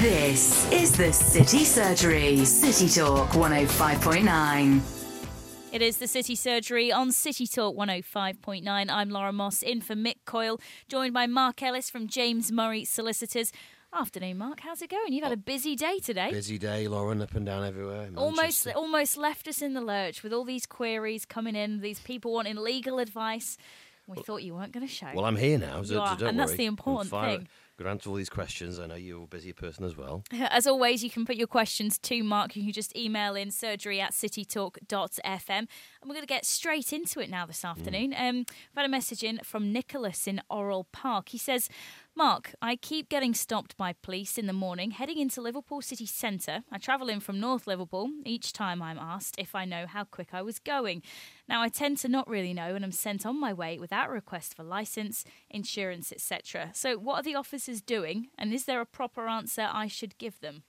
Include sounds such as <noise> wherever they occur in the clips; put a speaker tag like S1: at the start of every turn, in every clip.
S1: This is the City Surgery, City Talk 105.9.
S2: It is the City Surgery on City Talk 105.9. I'm Lauren Moss in for Mick Coyle, joined by Mark Ellis from James Murray Solicitors. Afternoon, Mark. How's it going? You've had a busy day today.
S3: Busy day, Lauren, up and down everywhere.
S2: Almost, almost left us in the lurch with all these queries coming in. These people wanting legal advice. We thought you weren't going to show.
S3: Well, I'm here now, so, so don't
S2: and that's the important thing.
S3: Gonna answer all these questions. I know you're a busy person as well. <laughs>
S2: As always, you can put your questions to Mark. You can just email in surgery at citytalk.fm. And we're going to get straight into it now this afternoon. Um, I've had a message in from Nicholas in Orrell Park. He says, Mark, I keep getting stopped by police in the morning heading into Liverpool city centre. I travel in from North Liverpool each time I'm asked if I know how quick I was going. Now, I tend to not really know and I'm sent on my way without a request for licence, insurance, etc. So, what are the officers doing and is there a proper answer I should give them?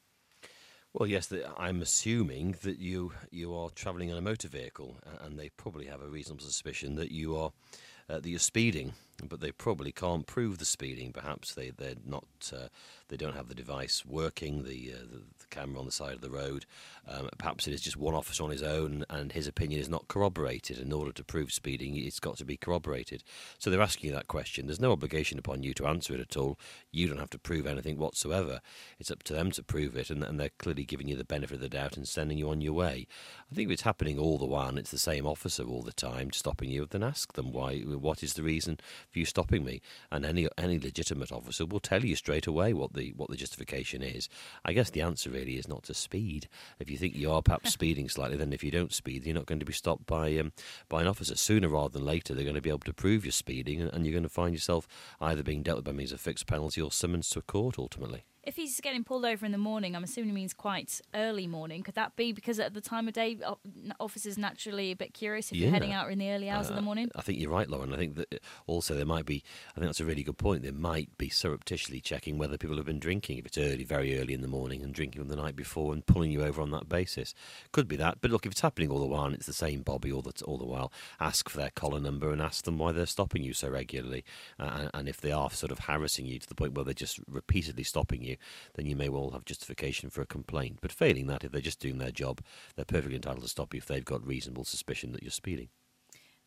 S3: Well, yes, I'm assuming that you you are travelling in a motor vehicle, and they probably have a reasonable suspicion that you are uh, that you're speeding, but they probably can't prove the speeding. Perhaps they they're not uh, they don't have the device working, the, uh, the the camera on the side of the road. Um, perhaps it is just one officer on his own, and his opinion is not corroborated. In order to prove speeding, it's got to be corroborated. So they're asking you that question. There's no obligation upon you to answer it at all. You don't have to prove anything whatsoever. It's up to them to prove it, and, and they're clearly giving you the benefit of the doubt and sending you on your way. I think if it's happening all the while and it's the same officer all the time stopping you, then ask them why. What is the reason for you stopping me? And any any legitimate officer will tell you straight away what the what the justification is. I guess the answer really is not to speed. If you think you are perhaps speeding slightly, then if you don't speed, you're not going to be stopped by um, by an officer sooner rather than later. They're going to be able to prove you're speeding, and, and you're going to find yourself either being dealt with by means of fixed penalty or summons to a court ultimately.
S2: If he's getting pulled over in the morning, I'm assuming he means quite early morning. Could that be because at the time of day, officers naturally a bit curious if you're heading out in the early hours of the
S3: Uh,
S2: morning?
S3: I think you're right, Lauren. I think that uh, also there might be, I think that's a really good point. There might be surreptitiously checking whether people have been drinking, if it's early, very early in the morning, and drinking from the night before and pulling you over on that basis. Could be that. But look, if it's happening all the while and it's the same Bobby all the, all the while, ask for their collar number and ask them why they're stopping you so regularly. Uh, and, and if they are sort of harassing you to the point where they're just repeatedly stopping you, then you may well have justification for a complaint. But failing that, if they're just doing their job, they're perfectly entitled to stop you if they've got reasonable suspicion that you're speeding.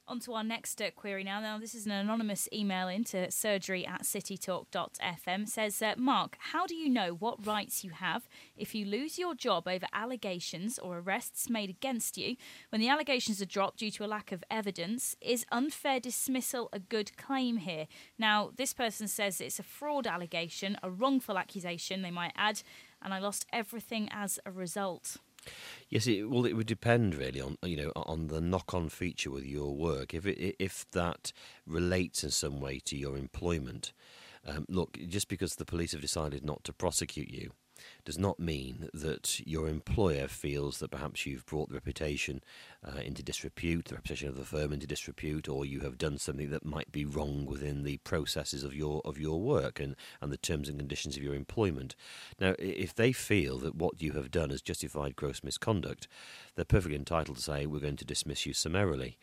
S2: On to our next uh, query now. Now, this is an anonymous email into surgery at citytalk.fm. Says, uh, Mark, how do you know what rights you have if you lose your job over allegations or arrests made against you when the allegations are dropped due to a lack of evidence? Is unfair dismissal a good claim here? Now, this person says it's a fraud allegation, a wrongful accusation, they might add, and I lost everything as a result.
S3: Yes, it, well, it would depend really on you know on the knock-on feature with your work. If it, if that relates in some way to your employment, um, look, just because the police have decided not to prosecute you, does not mean that your employer feels that perhaps you've brought the reputation uh, into disrepute, the reputation of the firm into disrepute, or you have done something that might be wrong within the processes of your of your work and, and the terms and conditions of your employment. Now, if they feel that what you have done has justified gross misconduct, they're perfectly entitled to say we're going to dismiss you summarily.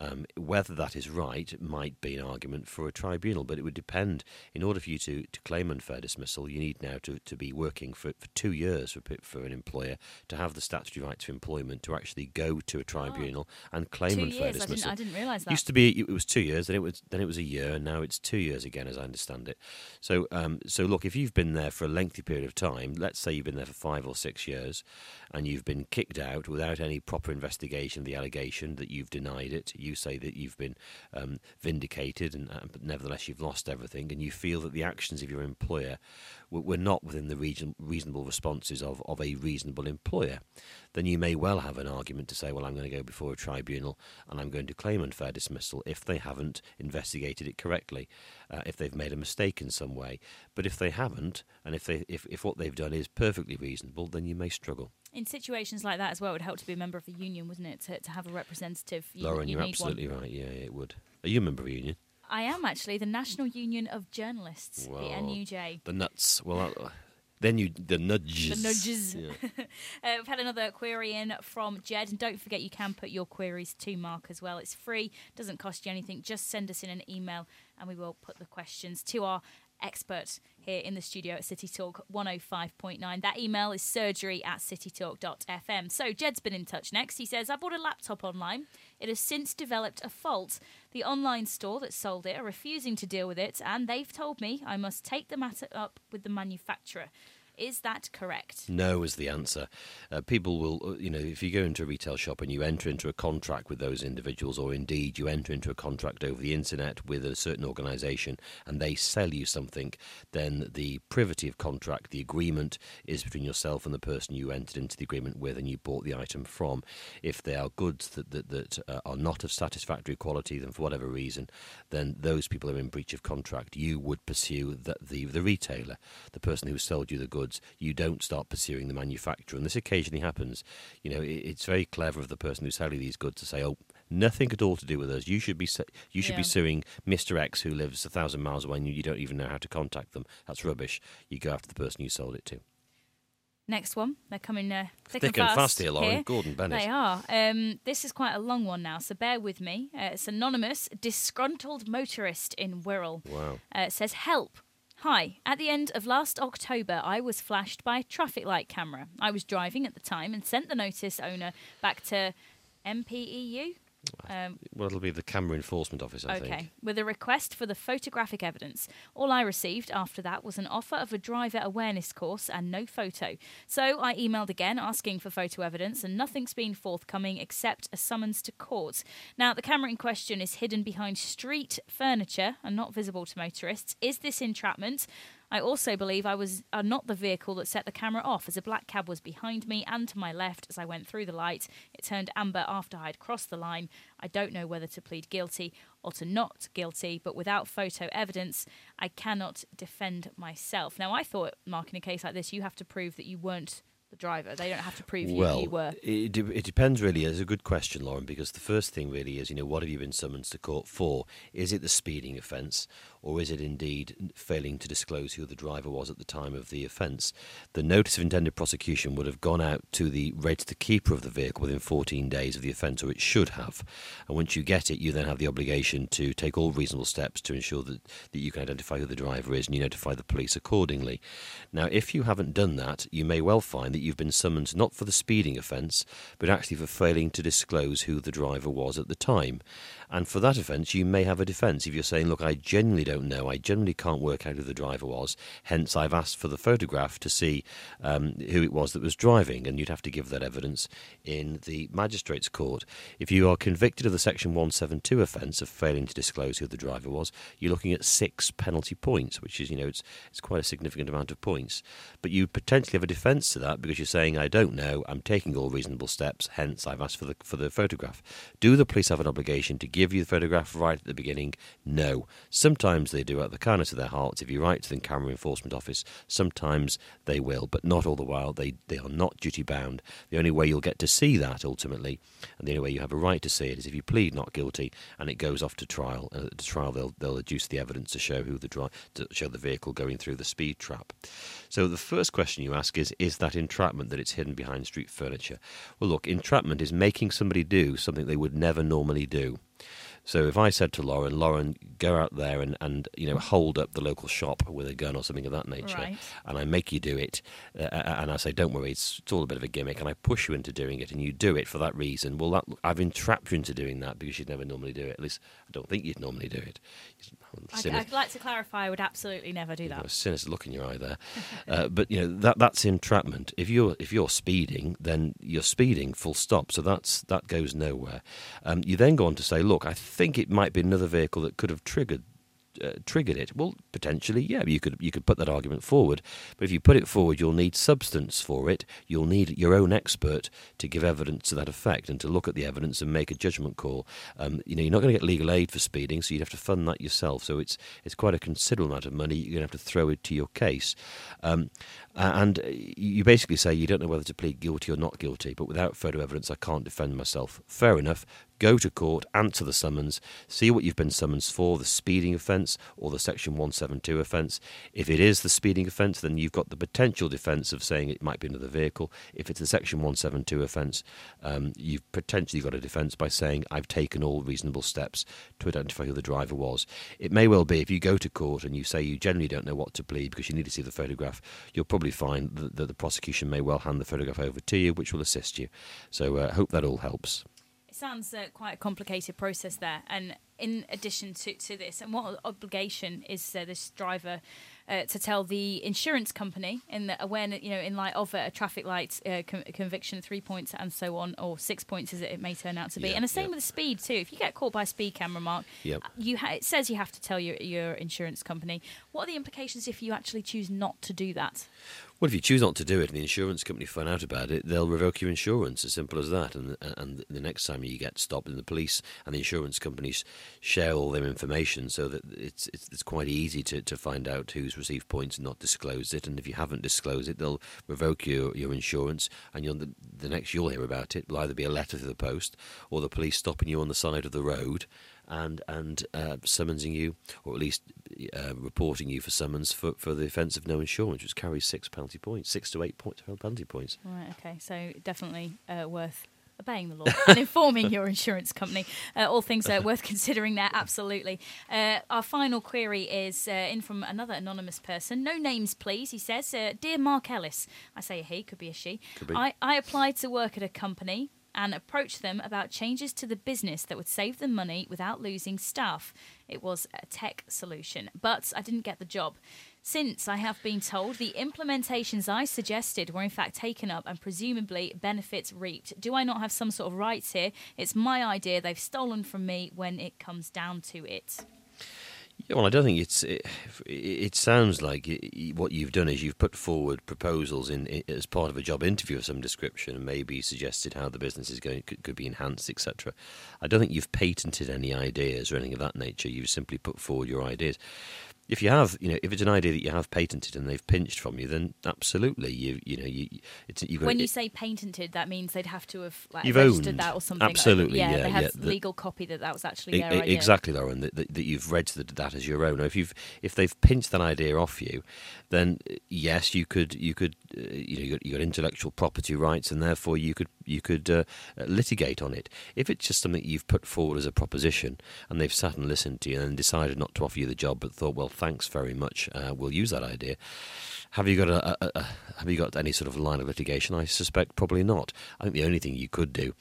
S3: Um, whether that is right might be an argument for a tribunal, but it would depend. In order for you to, to claim unfair dismissal, you need now to, to be working for, for two years for, for an employer to have the statutory right to employment to actually go to a tribunal and claim
S2: Two
S3: unfair
S2: years, I didn't,
S3: dismissal.
S2: I didn't realise that.
S3: Used to be it was two years, then it was then it was a year, and now it's two years again, as I understand it. So, um, so look, if you've been there for a lengthy period of time, let's say you've been there for five or six years, and you've been kicked out without any proper investigation of the allegation that you've denied it, you say that you've been um, vindicated, and uh, but nevertheless you've lost everything, and you feel that the actions of your employer were, were not within the region, reasonable responses of, of a reasonable employer, then you may well have an argument to say, well, I'm going to go before a tribunal and I'm going to claim unfair dismissal if they haven't investigated it correctly, uh, if they've made a mistake in some way. But if they haven't, and if they if, if what they've done is perfectly reasonable, then you may struggle.
S2: In situations like that as well, it would help to be a member of a union, wouldn't it? To, to have a representative. You,
S3: Lauren,
S2: you
S3: you're absolutely
S2: one.
S3: right. Yeah, it would. Are you a member of a union?
S2: I am actually the National Union of Journalists, the NUJ.
S3: The nuts. Well, uh, then you the nudges.
S2: The nudges.
S3: Yeah. <laughs>
S2: Uh, we've had another query in from Jed, and don't forget you can put your queries to Mark as well. It's free, doesn't cost you anything. Just send us in an email, and we will put the questions to our expert here in the studio at City Talk 105.9. That email is surgery at citytalk.fm. So Jed's been in touch next. He says, I bought a laptop online. It has since developed a fault. The online store that sold it are refusing to deal with it, and they've told me I must take the matter up with the manufacturer. Is that correct?
S3: No is the answer. Uh, people will, uh, you know, if you go into a retail shop and you enter into a contract with those individuals, or indeed you enter into a contract over the internet with a certain organisation and they sell you something, then the privity of contract, the agreement, is between yourself and the person you entered into the agreement with and you bought the item from. If they are goods that, that, that uh, are not of satisfactory quality, then for whatever reason, then those people are in breach of contract. You would pursue the, the, the retailer, the person who sold you the goods goods, you don't start pursuing the manufacturer. And this occasionally happens. You know, it's very clever of the person who's selling these goods to say, "Oh, nothing at all to do with us. You should be you should yeah. be suing Mr. X who lives a thousand miles away, and you don't even know how to contact them. That's rubbish. You go after the person you sold it to."
S2: Next one, they're coming uh, thick,
S3: thick,
S2: and,
S3: fast,
S2: fast
S3: here, Lauren.
S2: Here.
S3: Gordon Bennett.
S2: They are. Um, this is quite a long one now, so bear with me. Uh, it's anonymous. Disgruntled motorist in Wirral.
S3: Wow.
S2: Uh, says, "Help! Hi, at the end of last October, I was flashed by a traffic light camera. I was driving at the time and sent the notice owner back to MPEU,
S3: um, well, it'll be the camera enforcement office, I
S2: okay,
S3: think.
S2: Okay, with a request for the photographic evidence. All I received after that was an offer of a driver awareness course and no photo. So I emailed again asking for photo evidence, and nothing's been forthcoming except a summons to court. Now, the camera in question is hidden behind street furniture and not visible to motorists. Is this entrapment? I also believe I was uh, not the vehicle that set the camera off, as a black cab was behind me and to my left as I went through the light. It turned amber after I had crossed the line. I don't know whether to plead guilty or to not guilty, but without photo evidence, I cannot defend myself. Now, I thought, Mark, in a case like this, you have to prove that you weren't the driver. They don't have to prove
S3: well,
S2: you were.
S3: It, it depends really. It's a good question, Lauren, because the first thing really is, you know, what have you been summoned to court for? Is it the speeding offence, or is it indeed failing to disclose who the driver was at the time of the offence? The notice of intended prosecution would have gone out to the registered keeper of the vehicle within 14 days of the offence, or it should have. And once you get it, you then have the obligation to take all reasonable steps to ensure that, that you can identify who the driver is and you notify the police accordingly. Now, if you haven't done that, you may well find that you've been summoned not for the speeding offence, but actually for failing to disclose who the driver was at the time. And for that offence, you may have a defence if you're saying, look, I genuinely don't know, I generally can't work out who the driver was, hence I've asked for the photograph to see um, who it was that was driving, and you'd have to give that evidence in the magistrate's court. If you are convicted of the Section 172 offence of failing to disclose who the driver was, you're looking at six penalty points, which is, you know, it's, it's quite a significant amount of points. But you potentially have a defence to that because you're saying, I don't know, I'm taking all reasonable steps, hence I've asked for the, for the photograph. Do the police have an obligation to give you the photograph right at the beginning? No. Sometimes they do out the kindness of their hearts. If you write to the camera enforcement office, sometimes they will, but not all the while. They, they are not duty bound. The only way you'll get to see that ultimately, and the only way you have a right to see it, is if you plead not guilty and it goes off to trial. And at the trial, they'll, they'll adduce the evidence to show who the dri- to show the vehicle going through the speed trap. So the first question you ask is: Is that entrapment that it's hidden behind street furniture? Well, look, entrapment is making somebody do something they would never normally do. So if I said to Lauren, Lauren, go out there and, and you know hold up the local shop with a gun or something of that nature,
S2: right.
S3: and I make you do it, uh, uh, and I say, don't worry, it's, it's all a bit of a gimmick, and I push you into doing it, and you do it for that reason. Well, that, I've entrapped you into doing that because you'd never normally do it. At least I don't think you'd normally do it.
S2: I'd, I'd, like to clarify. I would absolutely never do that.
S3: A sinister look in your eye there, <laughs> uh, but you know that that's entrapment. If you're if you're speeding, then you're speeding. Full stop. So that's that goes nowhere. Um, you then go on to say, look, I think it might be another vehicle that could have triggered uh, triggered it? Well, potentially, yeah, you could you could put that argument forward. But if you put it forward, you'll need substance for it. You'll need your own expert to give evidence to that effect and to look at the evidence and make a judgment call. Um, you know, you're not going to get legal aid for speeding, so you'd have to fund that yourself. So it's it's quite a considerable amount of money you're going to have to throw into your case. Um, and you basically say you don't know whether to plead guilty or not guilty, but without photo evidence, I can't defend myself. Fair enough. go to court, answer the summons, see what you've been summoned for the speeding offence or the Section 172 offence. If it is the speeding offence, then you've got the potential defence of saying it might be another vehicle. If it's the Section 172 offence, um, you've potentially got a defence by saying, I've taken all reasonable steps to identify who the driver was. It may well be if you go to court and you say you generally don't know what to plead because you need to see the photograph, you'll probably find that, that the prosecution may well hand the photograph over to you, which will assist you. So I uh, hope that all helps.
S2: It sounds uh, quite a complicated process there. And in addition to, to this, and what obligation is uh, this driver uh, to tell the insurance company in the awareness, you know, in light of a, traffic light uh, con- conviction, three points and so on, or six points as it may turn out to be. And the same yeah. with the speed too. If you get caught by a speed camera mark, yep. you ha- it says you have to tell your your insurance company. What are the implications if you actually choose not to do that?
S3: Well, if you choose not to do it and the insurance company find out about it, they'll revoke your insurance. As simple as that. And uh, and the next time you get stopped, and the police and the insurance companies share all their information, so that it's it's, it's quite easy to, to find out who's received points and not disclosed it. And if you haven't disclosed it, they'll revoke your your insurance, and you'll, the, the next you'll hear about it will either be a letter to the post or the police stopping you on the side of the road and and uh, summoning you, or at least uh, reporting you for summons for, for the offence of no insurance, which carries six penalty points, six to eight point, penalty points.
S2: Right. Okay. So definitely uh, worth obeying the law and <laughs> informing your insurance company. Uh, all things are worth considering there, absolutely. Uh, our final query is uh, in from another anonymous person. No names, please, he says. Uh, Dear Mark Ellis, I say a he, could be a she.
S3: Be.
S2: I, I applied to work at a company and approached them about changes to the business that would save them money without losing staff. It was a tech solution, but I didn't get the job. Since I have been told the implementations I suggested were in fact taken up and presumably benefits reaped. Do I not have some sort of rights here? It's my idea they've stolen from me when it comes down to it.
S3: Yeah, well, I don't think it's. It, it sounds like what you've done is you've put forward proposals in, in, as part of a job interview of some description, and maybe suggested how the business is going could, could be enhanced, etc. I don't think you've patented any ideas or anything of that nature. You've simply put forward your ideas if you have, you know, if it's an idea that you have patented and they've pinched from you, then absolutely, you you know, you it's
S2: you've when you it, say patented, that means they'd have to have like,
S3: you've
S2: registered
S3: owned,
S2: that or something.
S3: Absolutely,
S2: like,
S3: yeah,
S2: yeah, they have
S3: yeah,
S2: legal copy that that was actually their idea.
S3: Exactly, Lauren, that, that, that, you've registered that as your own. If you've if they've pinched that idea off you, then yes, you could you could uh, you know you got, you got, intellectual property rights, and therefore you could you could uh, litigate on it. If it's just something you've put forward as a proposition, and they've sat and listened to you and decided not to offer you the job, but thought, well, thanks very much uh, will use that idea. Have you got a, a, a, have you got any sort of line of litigation? I suspect probably not. I think the only thing you could do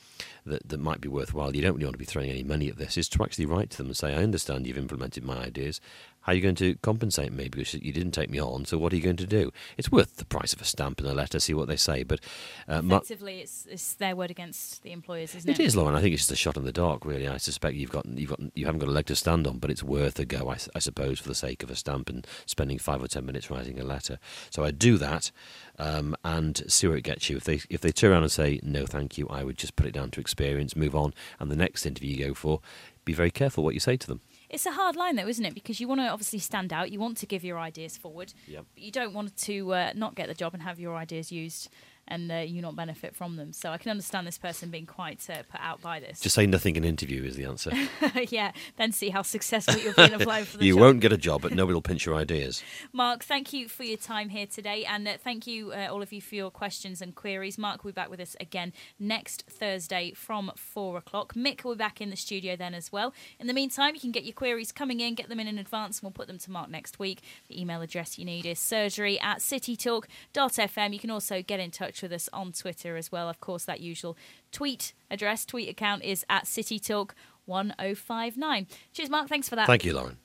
S3: that, that might be worthwhile, you don't really want to be throwing any money at this, is to actually write to them and say, I understand you've implemented my ideas. How are you going to compensate me because you didn't take me on? So what are you going to do? It's worth the price of a stamp and a letter. See what they say. But
S2: uh, effectively, it's, it's their word against the employers, isn't it?
S3: It is, Lauren. I think it's just a shot in the dark. Really, I suspect you've got you've got you haven't got a leg to stand on, but it's worth a go, I, I suppose, for the sake of a stamp and spending five or ten minutes writing a letter. So I do that um, and see where it gets you. If they if they turn around and say no, thank you, I would just put it down to experience, move on, and the next interview you go for, be very careful what you say to them.
S2: It's a hard line, though, isn't it? Because you want to obviously stand out. You want to give your ideas forward.
S3: Yep.
S2: But you don't want to uh, not get the job and have your ideas used and uh, you not benefit from them. So I can understand this person being quite uh, put out by this.
S3: Just say nothing in interview is the answer. <laughs>
S2: yeah, then see how successful you'll be in applying for the <laughs>
S3: you
S2: job.
S3: You won't get a job, but nobody will pinch your ideas.
S2: Mark, thank you for your time here today, and uh, thank you uh, all of you for your questions and queries. Mark will be back with us again next Thursday from four o'clock. Mick will be back in the studio then as well. In the meantime, you can get your queries coming in, get them in in advance, and we'll put them to Mark next week. The email address you need is surgery at citytalk.fm. You can also get in touch with us on Twitter Twitter as well. Of course, that usual tweet address, tweet account is at City Talk 1059. Cheers, Mark. Thanks for that.
S3: Thank you, Lauren.